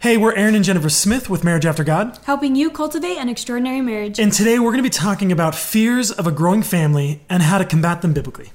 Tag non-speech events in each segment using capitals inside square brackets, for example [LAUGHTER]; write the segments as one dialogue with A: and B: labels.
A: Hey, we're Aaron and Jennifer Smith with Marriage After God.
B: helping you cultivate an extraordinary marriage.
A: And today we're going to be talking about fears of a growing family and how to combat them biblically.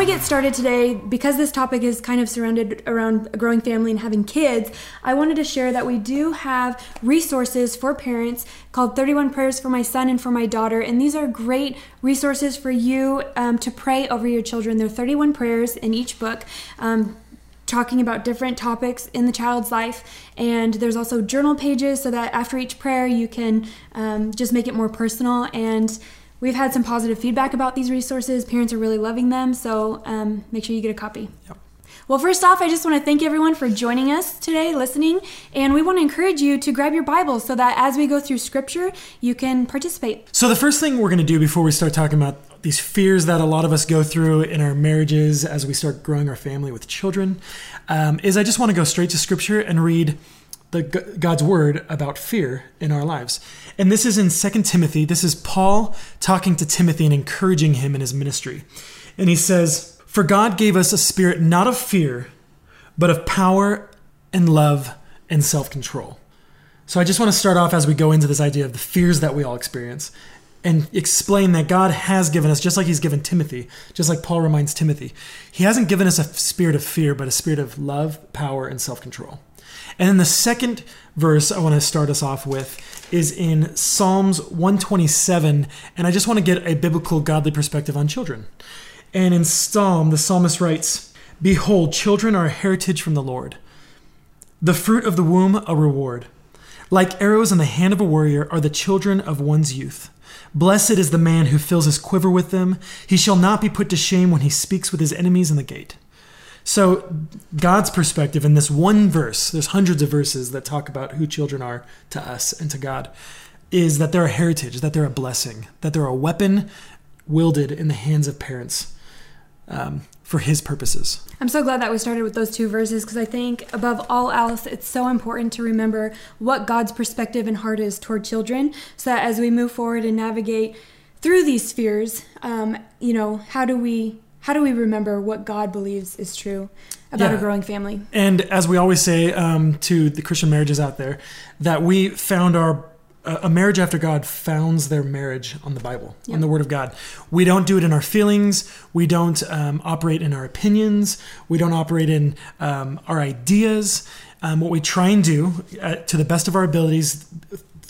B: We get started today, because this topic is kind of surrounded around a growing family and having kids, I wanted to share that we do have resources for parents called 31 Prayers for My Son and for My Daughter. And these are great resources for you um, to pray over your children. There are 31 prayers in each book. Um, talking about different topics in the child's life. And there's also journal pages so that after each prayer you can um, just make it more personal. And we've had some positive feedback about these resources. Parents are really loving them, so um, make sure you get a copy.
A: Yep.
B: Well, first off, I just want to thank everyone for joining us today, listening, and we want to encourage you to grab your Bible so that as we go through Scripture, you can participate.
A: So, the first thing we're going to do before we start talking about these fears that a lot of us go through in our marriages as we start growing our family with children um, is I just want to go straight to Scripture and read the God's word about fear in our lives. And this is in 2 Timothy. This is Paul talking to Timothy and encouraging him in his ministry. And he says, For God gave us a spirit not of fear, but of power and love and self control. So I just want to start off as we go into this idea of the fears that we all experience and explain that God has given us, just like He's given Timothy, just like Paul reminds Timothy, He hasn't given us a spirit of fear, but a spirit of love, power, and self control. And then the second verse I want to start us off with is in Psalms 127. And I just want to get a biblical, godly perspective on children. And in Psalm, the psalmist writes Behold, children are a heritage from the Lord, the fruit of the womb, a reward. Like arrows in the hand of a warrior are the children of one's youth. Blessed is the man who fills his quiver with them. He shall not be put to shame when he speaks with his enemies in the gate. So, God's perspective in this one verse, there's hundreds of verses that talk about who children are to us and to God, is that they're a heritage, that they're a blessing, that they're a weapon wielded in the hands of parents um, for His purposes.
B: I'm so glad that we started with those two verses because I think, above all else, it's so important to remember what God's perspective and heart is toward children so that as we move forward and navigate through these fears, um, you know, how do we how do we remember what God believes is true about
A: Yeah.
B: a growing family?
A: And as we always say um, to the Christian marriages out there, that we found our a a marriage after God founds their marriage on the Bible, on the Word of God. We don't do it in our feelings. We don't um, operate in our opinions. We don't operate in um, our ideas. Um, what we try and do, uh, to the best of our abilities,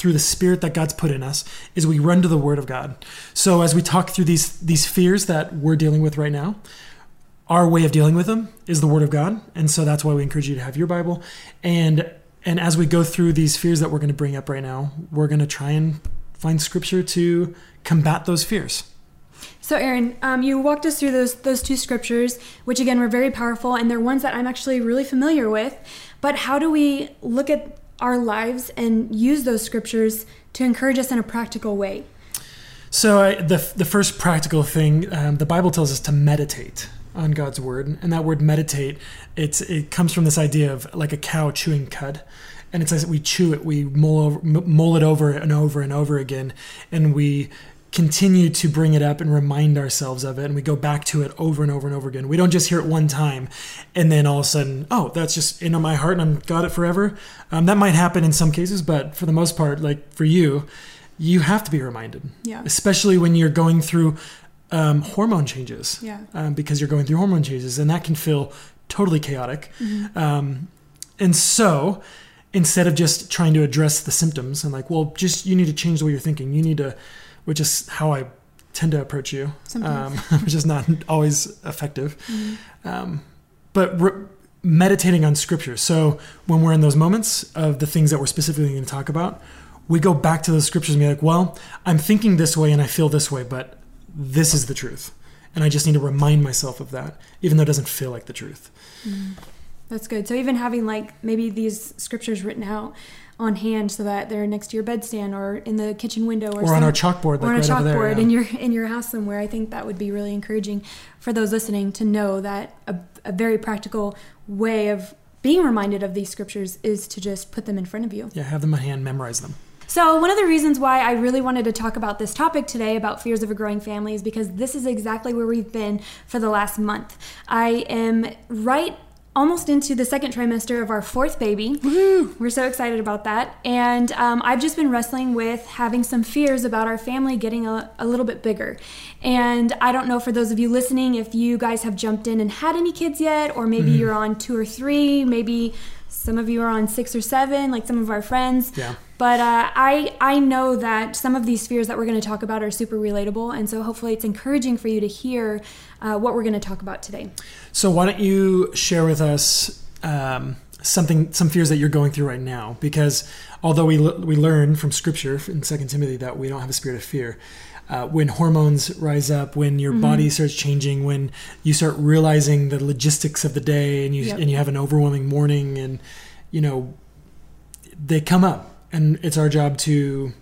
A: through the Spirit that God's put in us, is we run to the Word of God. So as we talk through these these fears that we're dealing with right now, our way of dealing with them is the word of god and so that's why we encourage you to have your bible and and as we go through these fears that we're going to bring up right now we're going to try and find scripture to combat those fears
B: So, Aaron, um, you walked us through those those two scriptures, which again were very powerful, and they're ones that I'm actually really familiar with. But how do we look at our lives and use those scriptures to encourage us in a practical way?
A: so I, the, the first practical thing um, the bible tells us to meditate on god's word and that word meditate it's it comes from this idea of like a cow chewing cud and it's as we chew it we mull, over, mull it over and over and over again and we continue to bring it up and remind ourselves of it and we go back to it over and over and over again we don't just hear it one time and then all of a sudden oh that's just in my heart and i'm got it forever um, that might happen in some cases but for the most part like for you you have to be reminded
B: Yeah.
A: especially when you're going through um, hormone changes
B: Yeah.
A: um, because you're going through hormone changes and that can feel totally chaotic. Um, and so instead of just trying to address the symptoms and like, well, just you need to change the way you're thinking. You need to, which is how I tend to approach you, um,
B: Mm-hmm. [LAUGHS]
A: which is not always effective. Um, but re- meditating on scripture. So when we're in those moments of the things that we're specifically going to talk about, we go back to those scriptures and be like, well, I'm thinking this way and I feel this way, but this is the truth. And I just need to remind myself of that, even though it doesn't feel like the truth.
B: That's good. So even having like maybe these scriptures written out on hand so that they're next to your bedstand or in the kitchen window or,
A: Or on our chalkboard, like
B: or on a
A: right over there.
B: chalkboard
A: yeah.
B: in your in your house somewhere. I think that would be really encouraging for those listening to know that a, a very practical way of being reminded of these scriptures is to just put them in front of you.
A: yeah, have them on hand, memorize them.
B: So, one of the reasons why I really wanted to talk about this topic today about fears of a growing family is because this is exactly where we've been for the last month. I am right almost into the second trimester of our fourth baby. We're so excited about that. And um, I've just been wrestling with having some fears about our family getting a, a little bit bigger. And I don't know for those of you listening if you guys have jumped in and had any kids yet, or maybe you're on two or three, maybe some of you are on six or seven, like some of our friends.
A: Yeah.
B: But uh, I I know that some of these fears that we're going to talk about are super relatable, and so hopefully it's encouraging for you to hear uh, what we're going to talk about today.
A: So why don't you share with us um, something, some fears that you're going through right now? Because although we l- we learn from Scripture in Second Timothy that we don't have a spirit of fear, uh, when hormones rise up, when your
B: Mm-hmm.
A: body starts changing, when you start realizing the logistics of the day, and you
B: Yep.
A: and you have an overwhelming morning, and you know they come up, and it's our job to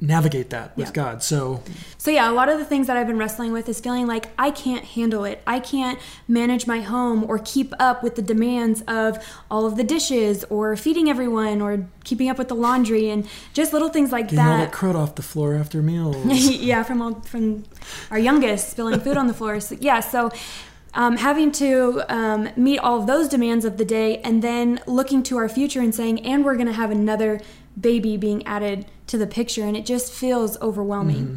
A: navigate that with
B: Yeah.
A: God. So
B: So yeah, a lot of the things that I've been wrestling with is feeling like I can't handle it. I can't manage my home or keep up with the demands of all of the dishes or feeding everyone or keeping up with the laundry and just little things like
A: getting all
B: that.
A: that crud off the floor after meals. [LAUGHS]
B: yeah, from all, from our youngest spilling food on the floor. So, yeah, so um, having to um, meet all of those demands of the day, and then looking to our future and saying, and we're going to have another baby being added to the picture, and it just feels overwhelming. Mm-hmm.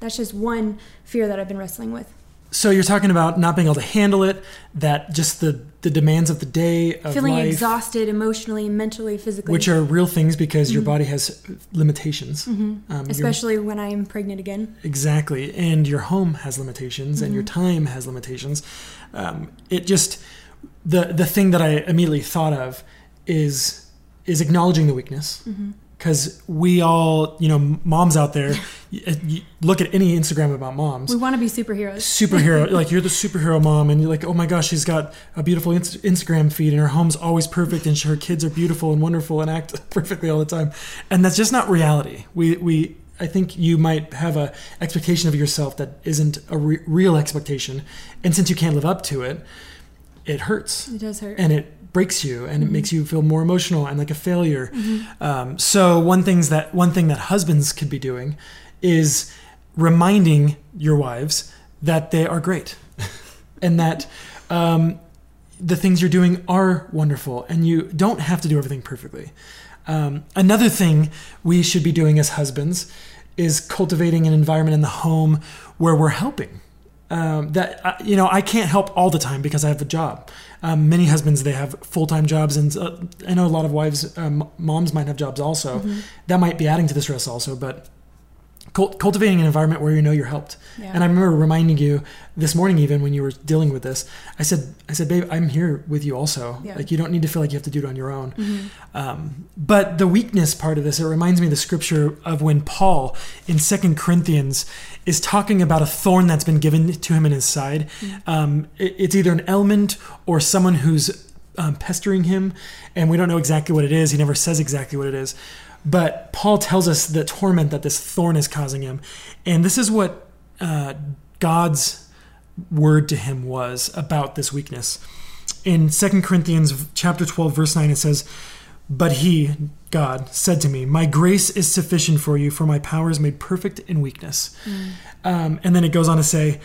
B: That's just one fear that I've been wrestling with.
A: So you're talking about not being able to handle it, that just the the demands of the day of
B: Feeling
A: life,
B: exhausted emotionally, mentally, physically.
A: which are real things because your mm-hmm. body has limitations. Mm-hmm. Um,
B: especially when I'm pregnant again.
A: exactly, and your home has limitations, and your time has limitations. Um, it just the the thing that I immediately thought of is is acknowledging the weakness. Because we all, you know, moms out there, [LAUGHS] you, you look at any Instagram about moms.
B: We want to be superheroes.
A: superhero [LAUGHS] like you're the superhero mom and you're like oh my gosh she's got a beautiful instagram feed and her home's always perfect and her kids are beautiful and wonderful and act [LAUGHS] perfectly all the time and that's just not reality we we i think you might have a expectation of yourself that isn't a re- real expectation and since you can't live up to it it hurts
B: It does hurt.
A: and it breaks you and it makes you feel more emotional and like a failure. Um, so one things that one thing that husbands could be doing is reminding your wives that they are great [LAUGHS] and that um, the things you're doing are wonderful and you don't have to do everything perfectly. Um, another thing we should be doing as husbands is cultivating an environment in the home where we're helping um, that you know I can't help all the time because I have a job. Um, many husbands they have full time jobs, and uh, I know a lot of wives, um, moms might have jobs also. That might be adding to the stress also, but. Cult- cultivating an environment where you know you're helped,
B: Yeah.
A: and I remember reminding you this morning, even when you were dealing with this, I said, "I said, babe, I'm here with you also.
B: Yeah.
A: Like you don't need to feel like you have to do it on your own."
B: Mm-hmm.
A: Um, but the weakness part of this, it reminds me of the scripture of when Paul in Second Corinthians is talking about a thorn that's been given to him in his side. Um, it- it's either an element or someone who's um, pestering him, and we don't know exactly what it is. He never says exactly what it is. But Paul tells us the torment that this thorn is causing him. And this is what uh, God's word to him was about this weakness. In 2 Corinthians chapter 12 verse 9 it says, "But he, God, said to me, my grace is sufficient for you, for my power is made perfect in weakness." Um, and then it goes on to say,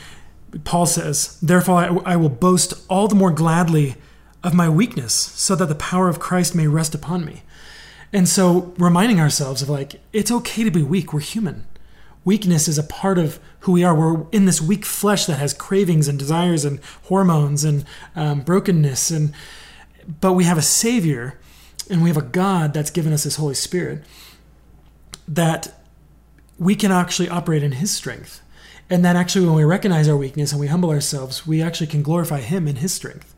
A: Paul says, "Therefore I, I will boast all the more gladly of my weakness, so that the power of Christ may rest upon me." And so reminding ourselves of like it's okay to be weak, we're human. weakness is a part of who we are. We're in this weak flesh that has cravings and desires and hormones and um, brokenness, and but we have a Savior, and we have a God that's given us His Holy Spirit that we can actually operate in His strength. And that actually, when we recognize our weakness and we humble ourselves, we actually can glorify Him in His strength.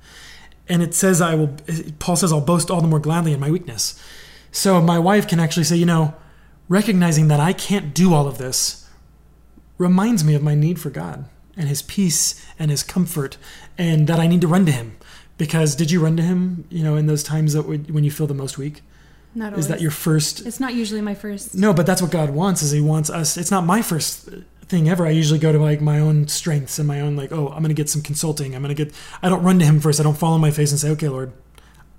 A: And it says, I will, Paul says, I'll boast all the more gladly in my weakness. So my wife can actually say, you know, recognizing that I can't do all of this reminds me of my need for God and His peace and His comfort, and that I need to run to Him. Because did you run to Him, you know, in those times that when you feel the most weak?
B: Not always.
A: Is that your first?
B: It's not usually my first.
A: No, but that's what God wants. Is He wants us. It's not my first thing ever. I usually go to like my own strengths and my own like, oh, I'm going to get some consulting. I'm going to get. I don't run to Him first. I don't fall on my face and say, okay, Lord,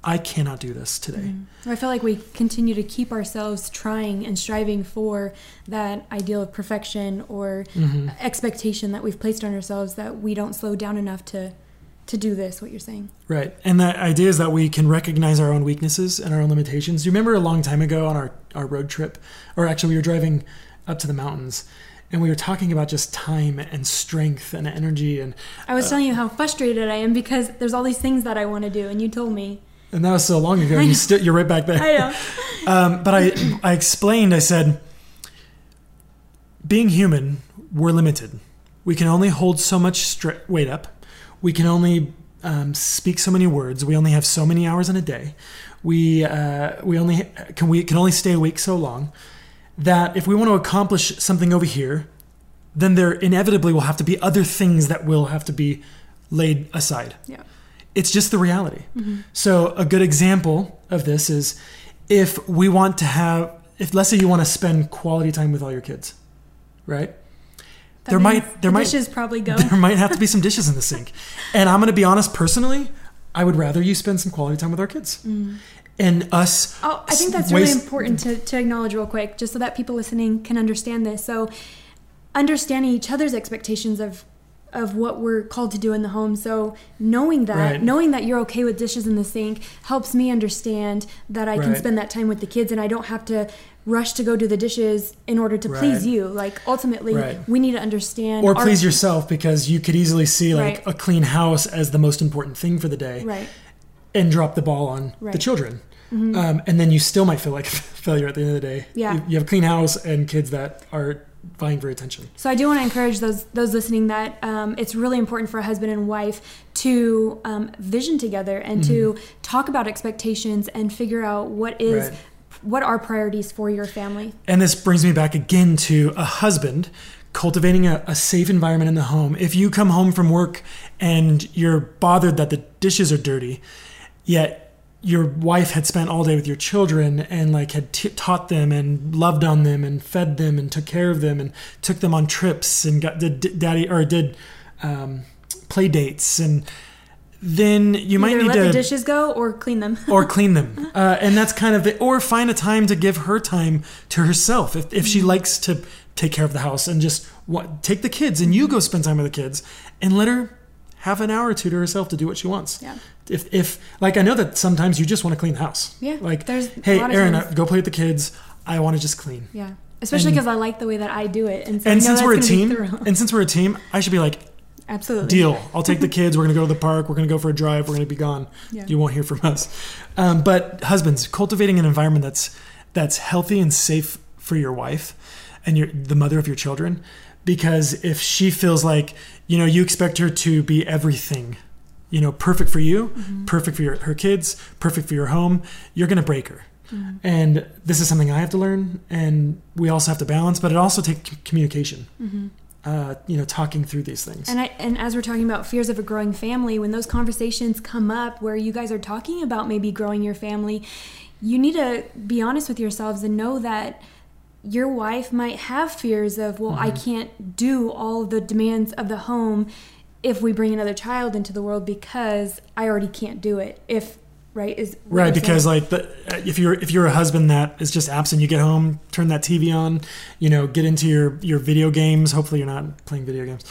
A: I cannot do this today.
B: Mm-hmm. I feel like we continue to keep ourselves trying and striving for that ideal of perfection or
A: Mm-hmm.
B: expectation that we've placed on ourselves that we don't slow down enough to to do this. What you're saying?
A: Right. And the idea is that we can recognize our own weaknesses and our own limitations. You remember a long time ago on our, our road trip, or actually, we were driving up to the mountains and we were talking about just time and strength and energy. And,
B: I was telling you how frustrated I am because there's all these things that I want to do, and you told me.
A: And that was so long ago, you st- you're right back there.
B: I know. [LAUGHS]
A: Um, but I, I explained, I said, being human, we're limited. We can only hold so much stra- weight up. We can only um, speak so many words. We only have so many hours in a day. We, uh, we only can we can only stay awake so long. That if we want to accomplish something over here, then there inevitably will have to be other things that will have to be laid aside
B: Yeah.
A: It's just the reality. Mm-hmm. So a good example of this is if we want to have if let's say you want to spend quality time with all your kids, right?
B: That
A: there might there
B: the
A: might
B: dishes probably go.
A: there might have to be some [LAUGHS] dishes in the sink. And I'm going to be honest personally, I would rather you spend some quality time with our kids. Mm. And us
B: Oh, I think that's
A: waste-
B: really important to, to acknowledge real quick, just so that people listening can understand this. So, understanding each other's expectations of of what we're called to do in the home. So, knowing that,
A: Right.
B: knowing that you're okay with dishes in the sink, helps me understand that I can spend that time with the kids, and I don't have to rush to go do the dishes in order to please you. Like ultimately,
A: Right.
B: we need to understand
A: or
B: our-
A: please yourself because you could easily see like
B: Right.
A: a clean house as the most important thing for the day.
B: right.
A: and drop the ball on the
B: Right. Mm-hmm.
A: children. Um, and then you still might feel like [LAUGHS] a failure at the end of the day.
B: Yeah.
A: You, you have a clean house and kids that are vying for attention.
B: So I do want to encourage those those listening that um, it's really important for a husband and wife to um, vision together and to talk about expectations and figure out what is
A: Mm-hmm. Right.
B: what are priorities for your family.
A: And this brings me back again to a husband cultivating a, a safe environment in the home. If you come home from work and you're bothered that the dishes are dirty, yet your wife had spent all day with your children and like had t- taught them and loved on them and fed them and took care of them and took them on trips and got did d- daddy or did um, play dates and then you might
B: Either
A: need
B: let
A: to
B: the dishes go or clean them.
A: or [LAUGHS] clean them. Uh, and that's kind of the, or find a time to give her time to herself. If, if she likes to take care of the house and just what, take the kids and you go spend time with the kids and let her have an hour or two to herself to do what she wants.
B: Yeah.
A: If, if like I know that sometimes you just want to clean the house.
B: Yeah,
A: Like,
B: there's
A: hey,
B: lot of
A: Aaron,
B: times.
A: uh, go play with the kids. I want to just clean.
B: Yeah. Especially because I like the way that I do it, and so
A: And since we're a team, and since we're a team, I should be like,
B: absolutely
A: deal. [LAUGHS] I'll take the kids. We're to go to the park. We're to go for a drive. We're to be gone.
B: Yeah.
A: You won't hear from us. Um, but husbands, cultivating an environment that's that's healthy and safe for your wife and your the mother of your children, because if she feels like you know you expect her to be everything, you know, perfect for you, mm-hmm. perfect for your, her kids, perfect for your home, you're going to break her. Mm-hmm. And this is something I have to learn, and we also have to balance. But it also takes communication. Mm-hmm. Uh, you know, talking through these things.
B: And I and as we're talking about fears of a growing family, when those conversations come up where you guys are talking about maybe growing your family, you need to be honest with yourselves and know that your wife might have fears of, well, I can't do all the demands of the home if we bring another child into the world because I already can't do it. If right is
A: Right, because
B: saying.
A: like the, if you're if you're a husband that is just absent, you get home, turn that TV on, you know, get into your your video games. Hopefully, you're not playing video games.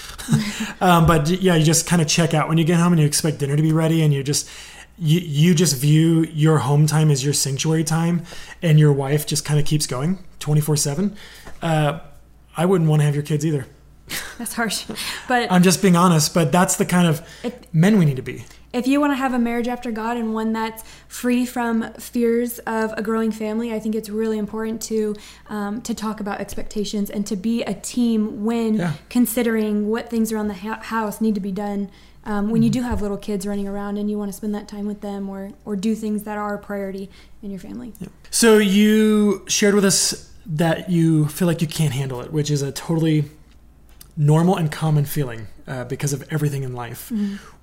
A: [LAUGHS] um, but yeah, you just kind of check out when you get home and you expect dinner to be ready, and you just you you just view your home time as your sanctuary time, and your wife just kind of keeps going twenty four seven. Uh, I wouldn't want to have your kids either. [LAUGHS]
B: That's harsh. But
A: I'm just being honest, but that's the kind of
B: It-
A: men we need to be.
B: if you want to have a marriage after God and one that's free from fears of a growing family, I think it's really important to um, to talk about expectations and to be a team when
A: Yeah.
B: considering what things around the ha- house need to be done. Um, when you do have little kids running around and you want to spend that time with them or or do things that are a priority in your family. Yeah.
A: So you shared with us that you feel like you can't handle it, which is a totally normal and common feeling uh, because of everything in life.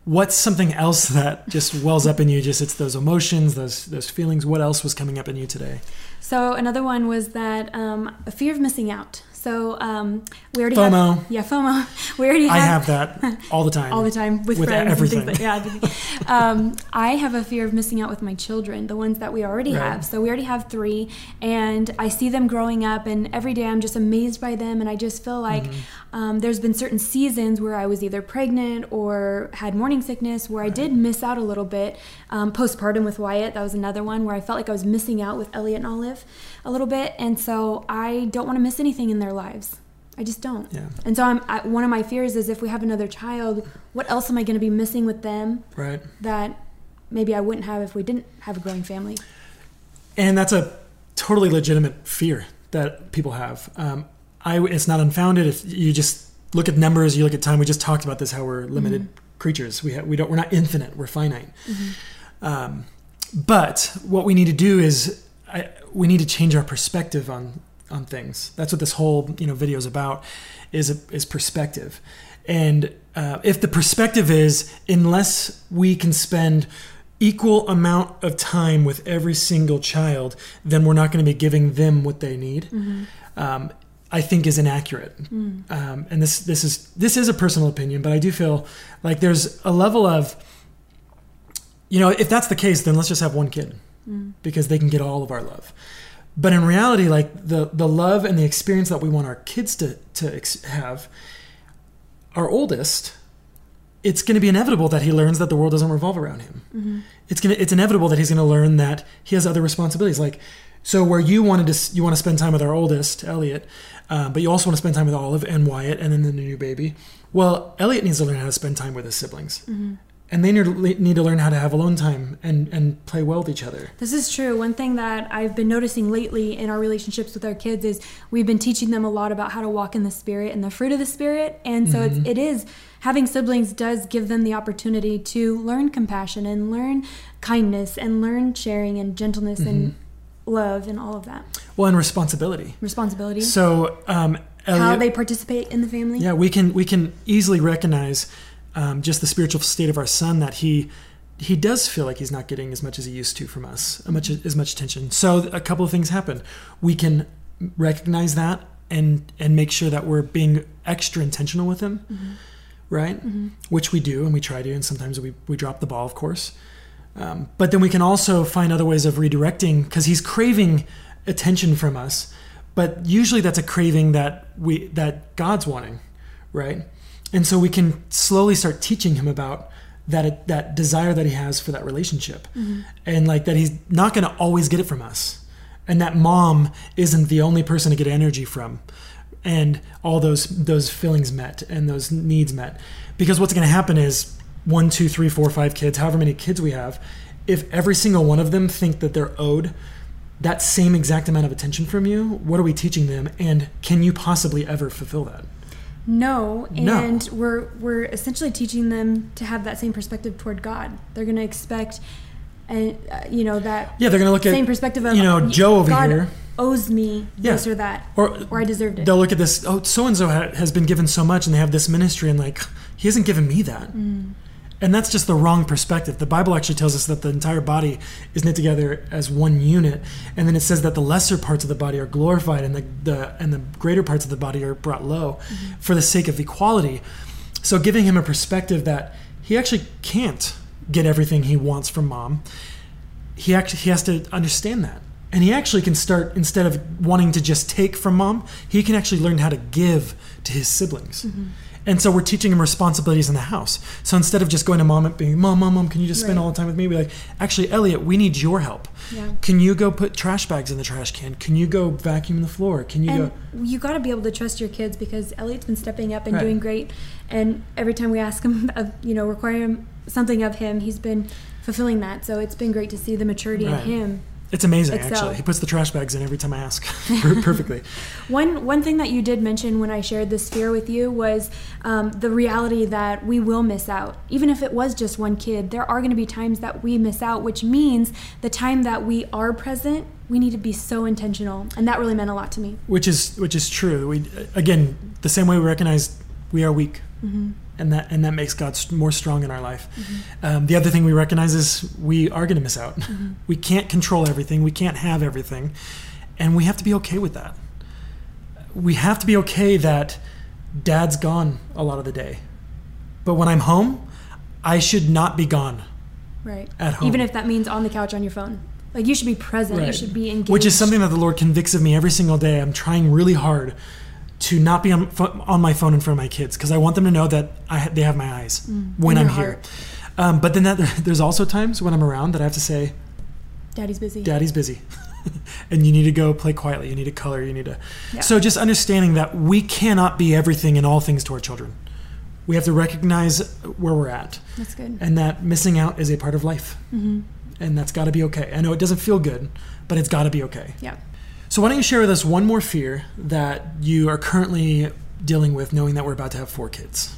A: What's something else that just wells up in you? Just it's those emotions, those those feelings. What else was coming up in you today?
B: So another one was that um, a fear of missing out. So um, we already
A: FOMO.
B: have yeah FOMO. [LAUGHS] We already
A: I
B: have
A: have that [LAUGHS] all the time.
B: all the time with,
A: With
B: friends
A: everything.
B: and things like yeah. [LAUGHS] um, I have a fear of missing out with my children, the ones that we already
A: Right.
B: have. So we already have three, and I see them growing up, and every day I'm just amazed by them, and I just feel like
A: Mm-hmm.
B: um, there's been certain seasons where I was either pregnant or had morning sickness where I did miss out a little bit. Um, postpartum with Wyatt, that was another one where I felt like I was missing out with Elliot and Olive a little bit, and so I don't want to miss anything in their lives. I just don't.
A: Yeah.
B: And so I'm I, one of my fears is if we have another child, what else am I going to be missing with them
A: right.
B: that maybe I wouldn't have if we didn't have a growing family?
A: And that's a totally legitimate fear that people have. Um, I, it's not unfounded. If you just look at numbers, you look at time. We just talked about this: how we're limited creatures. We ha- we don't we're not infinite. We're finite. Um, but what we need to do is I, we need to change our perspective on on things. That's what this whole you know video is about. Is is perspective, and uh, if the perspective is unless we can spend equal amount of time with every single child, then we're not going to be giving them what they need. Um, I think is inaccurate. Um, and this this is this is a personal opinion, but I do feel like there's a level of you know if that's the case, then let's just have one kid because they can get all of our love. But in reality, like the the love and the experience that we want our kids to to ex- have, our oldest, it's going to be inevitable that he learns that the world doesn't revolve around him. It's gonna it's inevitable that he's going to learn that he has other responsibilities. Like so, where you wanted to you want to spend time with our oldest Elliot, uh, but you also want to spend time with Olive and Wyatt, and then the new baby. Well, Elliot needs to learn how to spend time with his siblings, and they need to, learn how to have alone time and and play well with each other.
B: This is true. One thing that I've been noticing lately in our relationships with our kids is we've been teaching them a lot about how to walk in the spirit and the fruit of the spirit. And so it's, it is having siblings does give them the opportunity to learn compassion and learn kindness and learn sharing and gentleness and love and all of that
A: Well, and responsibility.
B: responsibility.
A: So, um, Elliot,
B: how they participate in the family.
A: Yeah, we can we can easily recognize um, just the spiritual state of our son that he he does feel like he's not getting as much as he used to from us, as much as much attention. So a couple of things happen. We can recognize that and and make sure that we're being extra intentional with him, right? Which we do and we try to, and sometimes we we drop the ball, of course. Um, but then we can also find other ways of redirecting because he's craving attention from us. But usually that's a craving that we that God's wanting, right? And so we can slowly start teaching him about that that desire that he has for that relationship, mm-hmm. and like that he's not going to always get it from us, and that mom isn't the only person to get energy from, and all those those feelings met and those needs met, because what's going to happen is one, two, three, four, five kids, however many kids we have, if every single one of them think that they're owed that same exact amount of attention from you, what are we teaching them? And can you possibly ever fulfill that?
B: No,
A: No.
B: and we're we're essentially teaching them to have that same perspective toward God. They're going to expect, and uh, you know that
A: Yeah, they're going to look
B: same
A: at,
B: perspective of
A: you know, Joe over
B: God
A: here.
B: owes me this or that,
A: Or
B: or I deserved it.
A: they'll look at this, oh, so and so has been given so much and they have this ministry, and like, he hasn't given me that.
B: Mm.
A: And that's just the wrong perspective. The Bible actually tells us that the entire body is knit together as one unit, and then it says that the lesser parts of the body are glorified, and the, the and the greater parts of the body are brought low,
B: Mm-hmm.
A: for the sake of equality. So giving him a perspective that he actually can't get everything he wants from mom, he actually he has to understand that, and he actually can start instead of wanting to just take from mom, he can actually learn how to give to his siblings. And so we're teaching him responsibilities in the house. So instead of just going to mom and being, Mom, Mom, Mom, can you just spend
B: Right.
A: all the time with me? We're like, actually, Elliot, we need your help.
B: Yeah.
A: Can you go put trash bags in the trash can? Can you go vacuum the floor? Can you
B: And
A: go?
B: you got to be able to trust your kids because Elliot's been stepping up and
A: Right.
B: doing great. And every time we ask him, [LAUGHS] of, you know, require him something of him, he's been fulfilling that. So it's been great to see the maturity
A: Right.
B: in him.
A: It's amazing,
B: Excel.
A: actually. He puts the trash bags in every time I ask [LAUGHS] perfectly. [LAUGHS]
B: One one thing that you did mention when I shared this fear with you was um, the reality that we will miss out, even if it was just one kid. There are going to be times that we miss out, which means the time that we are present, we need to be so intentional, and that really meant a lot to me.
A: which is which is true. We again the same way we recognize we are weak, and that and that makes God more strong in our life. Um, the other thing we recognize is we are going to miss out. [LAUGHS] We can't control everything. We can't have everything, and we have to be okay with that. We have to be okay that Dad's gone a lot of the day, but when I'm home, I should not be gone.
B: Right.
A: At home.
B: Even if that means on the couch on your phone. Like you should be present. You should be engaged.
A: Which is something that the Lord convicts of me every single day. I'm trying really hard to not be on, on my phone in front of my kids because I want them to know that I, ha- they have my eyes when
B: in
A: I'm here. Um, but then that, [LAUGHS] there's also times when I'm around that I have to say,
B: Daddy's busy.
A: Daddy's busy. [LAUGHS] and you need to go play quietly. You need to color. You need to.
B: Yeah.
A: So just understanding that we cannot be everything and all things to our children. We have to recognize where we're at
B: That's good.
A: and that missing out is a part of life.
B: hmm
A: And that's got to be okay. I know it doesn't feel good, but it's got to be okay.
B: Yeah.
A: So why don't you share with us one more fear that you are currently dealing with, knowing that we're about to have four kids?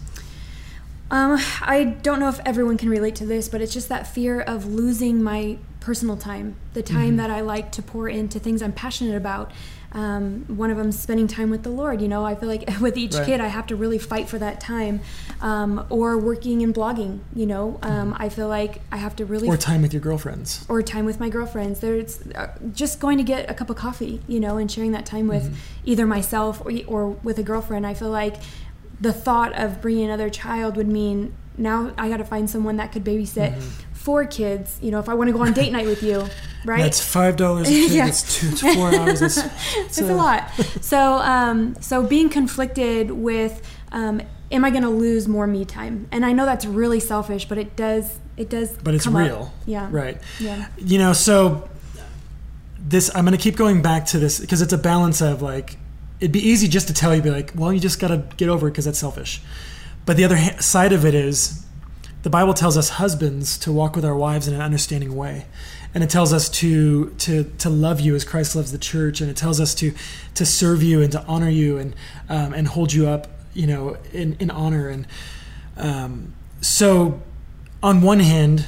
B: Um, I don't know if everyone can relate to this, but it's just that fear of losing my personal time, the time
A: Mm-hmm.
B: that I like to pour into things I'm passionate about. Um, one of them spending time with the Lord. You know, I feel like [LAUGHS] with each
A: Right.
B: kid, I have to really fight for that time. Um, or working and blogging. You know, um, I feel like I have to really
A: Mm-hmm. Or time with your girlfriends?
B: or time with my girlfriends. There's uh, just going to get a cup of coffee, you know, and sharing that time with either myself or, or with a girlfriend. I feel like the thought of bringing another child would mean now I got to find someone that could babysit four kids. You know, if I want to go on date night with you, [LAUGHS] right?
A: That's five dollars a [LAUGHS] kid.
B: Yeah.
A: That's two to four hours. That's, [LAUGHS]
B: it's a lot. So, um, so being conflicted with, um, am I going to lose more me time? And I know that's really selfish, but it does, it does.
A: But it's
B: come up.
A: real.
B: Yeah.
A: Right.
B: Yeah.
A: You know, so this I'm going to keep going back to this because it's a balance of like it'd be easy just to tell you be like, well, you just got to get over it because that's selfish. But the other ha- side of it is the Bible tells us husbands to walk with our wives in an understanding way. And it tells us to to to love you as Christ loves the church, and it tells us to to serve you and to honor you and um, and hold you up, you know, in in honor. And um, so, on one hand,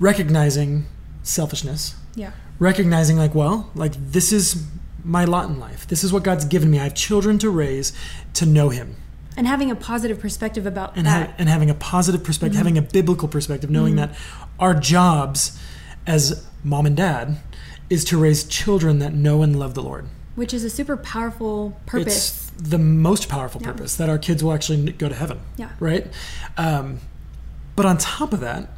A: recognizing selfishness,
B: Yeah.
A: recognizing like, well, like this is my lot in life. This is what God's given me. I have children to raise to know Him,
B: And having a positive perspective about
A: and
B: that.
A: ha- and having a positive perspective, having a biblical perspective, knowing that our jobs as mom and dad is to raise children that know and love the Lord.
B: which is a super powerful purpose.
A: It's the most powerful
B: Yeah.
A: purpose that our kids will actually go to heaven.
B: Yeah.
A: Right. Um, but on top of that,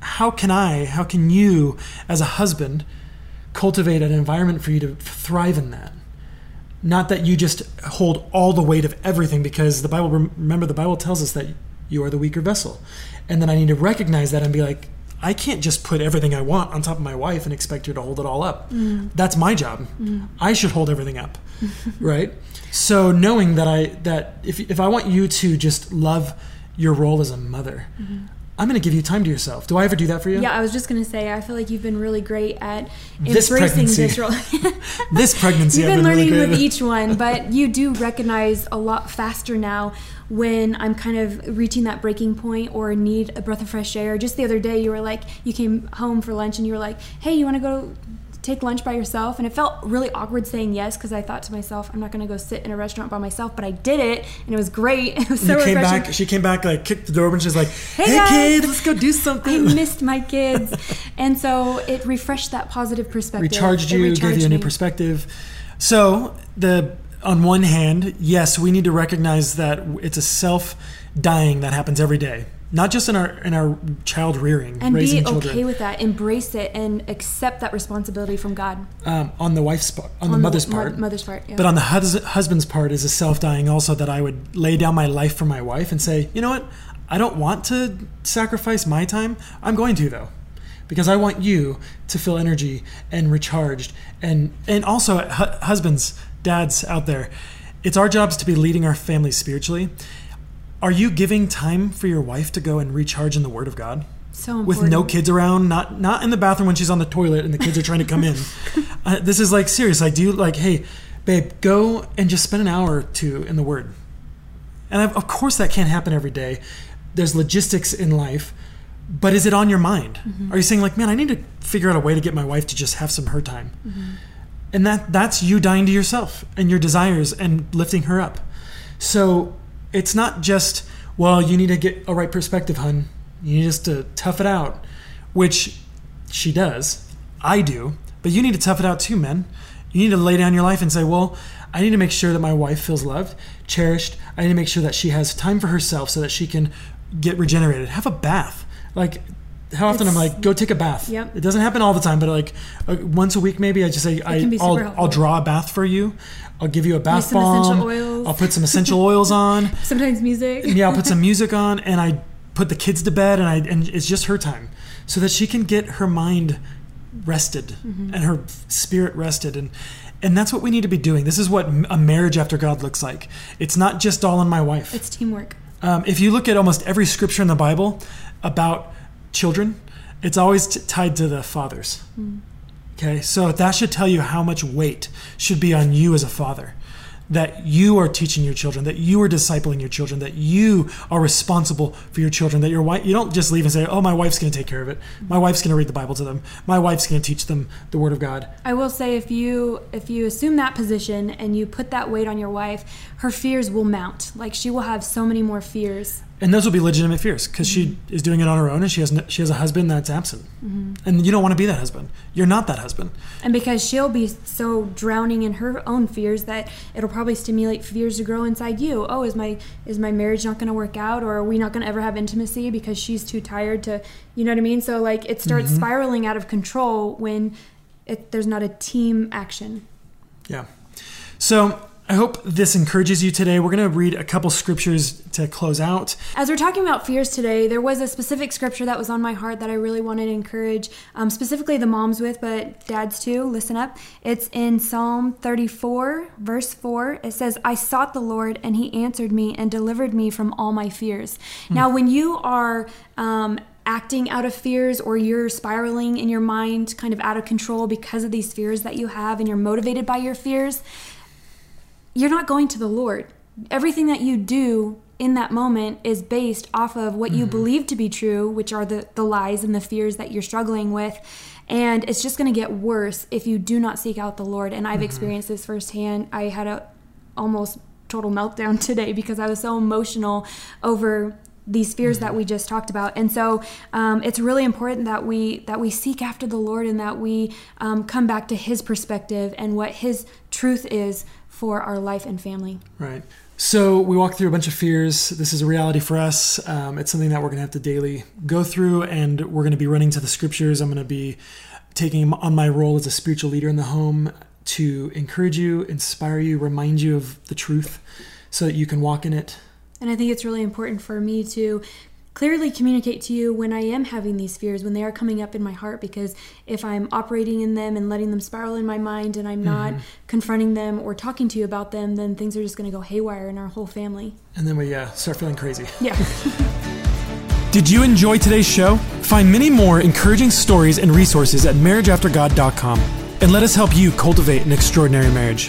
A: how can I, how can you, as a husband, cultivate an environment for you to thrive in that? Not that you just hold all the weight of everything, because the Bible. Remember, the Bible tells us that you are the weaker vessel, and then I need to recognize that and be like, I can't just put everything I want on top of my wife and expect her to hold it all up. Mm. That's my job. Mm. I should hold everything up, [LAUGHS] right? So knowing that I that if if I want you to just love your role as a mother, mm-hmm. I'm going to give you time to yourself. Do I ever do that for you?
B: Yeah, I was just gonna say, I feel like you've been really great at
A: This
B: embracing
A: pregnancy.
B: this role. [LAUGHS]
A: This pregnancy,
B: You've been
A: been
B: learning
A: good.
B: with each one, but [LAUGHS] you do recognize a lot faster now when I'm kind of reaching that breaking point or need a breath of fresh air. Just the other day, you were like, you came home for lunch and you were like, hey, you want to go take lunch by yourself? And it felt really awkward saying yes because I thought to myself, I'm not going to go sit in a restaurant by myself, but I did it and it was great. [LAUGHS] It was so
A: you came
B: refreshing.
A: back. She came back, like kicked the door open. She's like,
B: Hey,
A: "Hey, kids, let's go do [LAUGHS] something.
B: I missed my [LAUGHS] kids. and so it refreshed that positive perspective.
A: recharged you, gave you a new perspective. So the on one hand, yes, we need to recognize that it's a self dying that happens every day. Not just in our in our child rearing,
B: and
A: raising
B: be
A: children.
B: okay with that. Embrace it and accept that responsibility from God.
A: um, on the wife's part, on, the mother's
B: mo-
A: part.
B: mother's part. Yeah.
A: But on the hus- husband's part is a self-dying also that I would lay down my life for my wife and say, you know what, I don't want to sacrifice my time. I'm going to though, because I want you to feel energy and recharged. And and also hu- husbands, dads out there, it's our jobs to be leading our families spiritually. Are you giving time for your wife to go and recharge in the Word of God?
B: so important.
A: with no kids around, not not in the bathroom when she's on the toilet and the kids are trying to come in. [LAUGHS] Uh, this is like serious. Like, do you like, hey, babe, go and just spend an hour or two in the Word? And of of course, that can't happen every day. There's logistics in life, but is it on your mind? Are you saying like, man, I need to figure out a way to get my wife to just have some her time? And that that's you dying to yourself and your desires and lifting her up. So it's not just, well, you need to get a right perspective, hun. You need just to tough it out, which she does. I do. But you need to tough it out too, men. You need to lay down your life and say, well, I need to make sure that my wife feels loved, cherished. I need to make sure that she has time for herself so that she can get regenerated. Have a bath. Like, how often I'm like, go take a bath.
B: Yep.
A: It doesn't happen all the time, but like uh, once a week, maybe I just say, I,
B: super
A: I'll. I'll draw a bath for you. I'll give you a bath bomb. I'll put some essential oils on. [LAUGHS]
B: Sometimes music.
A: Yeah, I'll put some [LAUGHS] music on, and I put the kids to bed, and I and it's just her time, so that she can get her mind rested
B: Mm-hmm.
A: and her spirit rested, and and that's what we need to be doing. This is what a marriage after God looks like. It's not just all on my wife.
B: It's teamwork.
A: Um, if you look at almost every scripture in the Bible about children, it's always t- tied to the fathers. Okay, so that should tell you how much weight should be on you as a father. That you are teaching your children, that you are discipling your children, that you are responsible for your children, that your wife, you don't just leave and say, oh, my wife's going to take care of it. My wife's going to read the Bible to them. My wife's going to teach them the Word of God.
B: I will say if you if you assume that position and you put that weight on your wife, her fears will mount. Like she will have so many more fears.
A: And those will be legitimate fears because she mm-hmm. is doing it on her own and she has, no, she has a husband that's absent. Mm-hmm. And you don't want to be that husband. You're not that husband.
B: And because she'll be so drowning in her own fears that it'll probably stimulate fears to grow inside you. Oh, is my is my marriage not going to work out or are we not going to ever have intimacy because she's too tired to, you know what I mean? So like it starts mm-hmm. spiraling out of control when it, there's not a team action.
A: Yeah. So I hope this encourages you today. We're going to read a couple scriptures to close out.
B: As we're talking about fears today, there was a specific scripture that was on my heart that I really wanted to encourage, um, specifically the moms with, but dads too. Listen up. It's in Psalm 34, verse 4. It says, I sought the Lord, and he answered me and delivered me from all my fears. Now, when you are um, acting out of fears or you're spiraling in your mind kind of out of control because of these fears that you have and you're motivated by your fears, you're not going to the Lord. Everything that you do in that moment is based off of what you believe to be true, which are the, the lies and the fears that you're struggling with. And it's just going to get worse if you do not seek out the Lord. And I've experienced this firsthand. I had a almost total meltdown [LAUGHS] today because I was so emotional over these fears that we just talked about and so um, it's really important that we that we seek after the lord and that we um, come back to his perspective and what his truth is for our life and family
A: Right. So we walked through a bunch of fears. This is a reality for us. Um, it's something that we're going to have to daily go through, and we're going to be running to the scriptures. I'm going to be taking on my role as a spiritual leader in the home to encourage you, inspire you, remind you of the truth so that you can walk in it.
B: and i think it's really important for me to clearly communicate to you when i am having these fears when they are coming up in my heart because if i'm operating in them and letting them spiral in my mind and i'm not confronting them or talking to you about them then things are just going to go haywire in our whole family
A: And then we uh, start feeling crazy.
B: yeah [LAUGHS]
A: Did you enjoy today's show? Find many more encouraging stories and resources at marriageaftergod.com and let us help you cultivate an extraordinary marriage.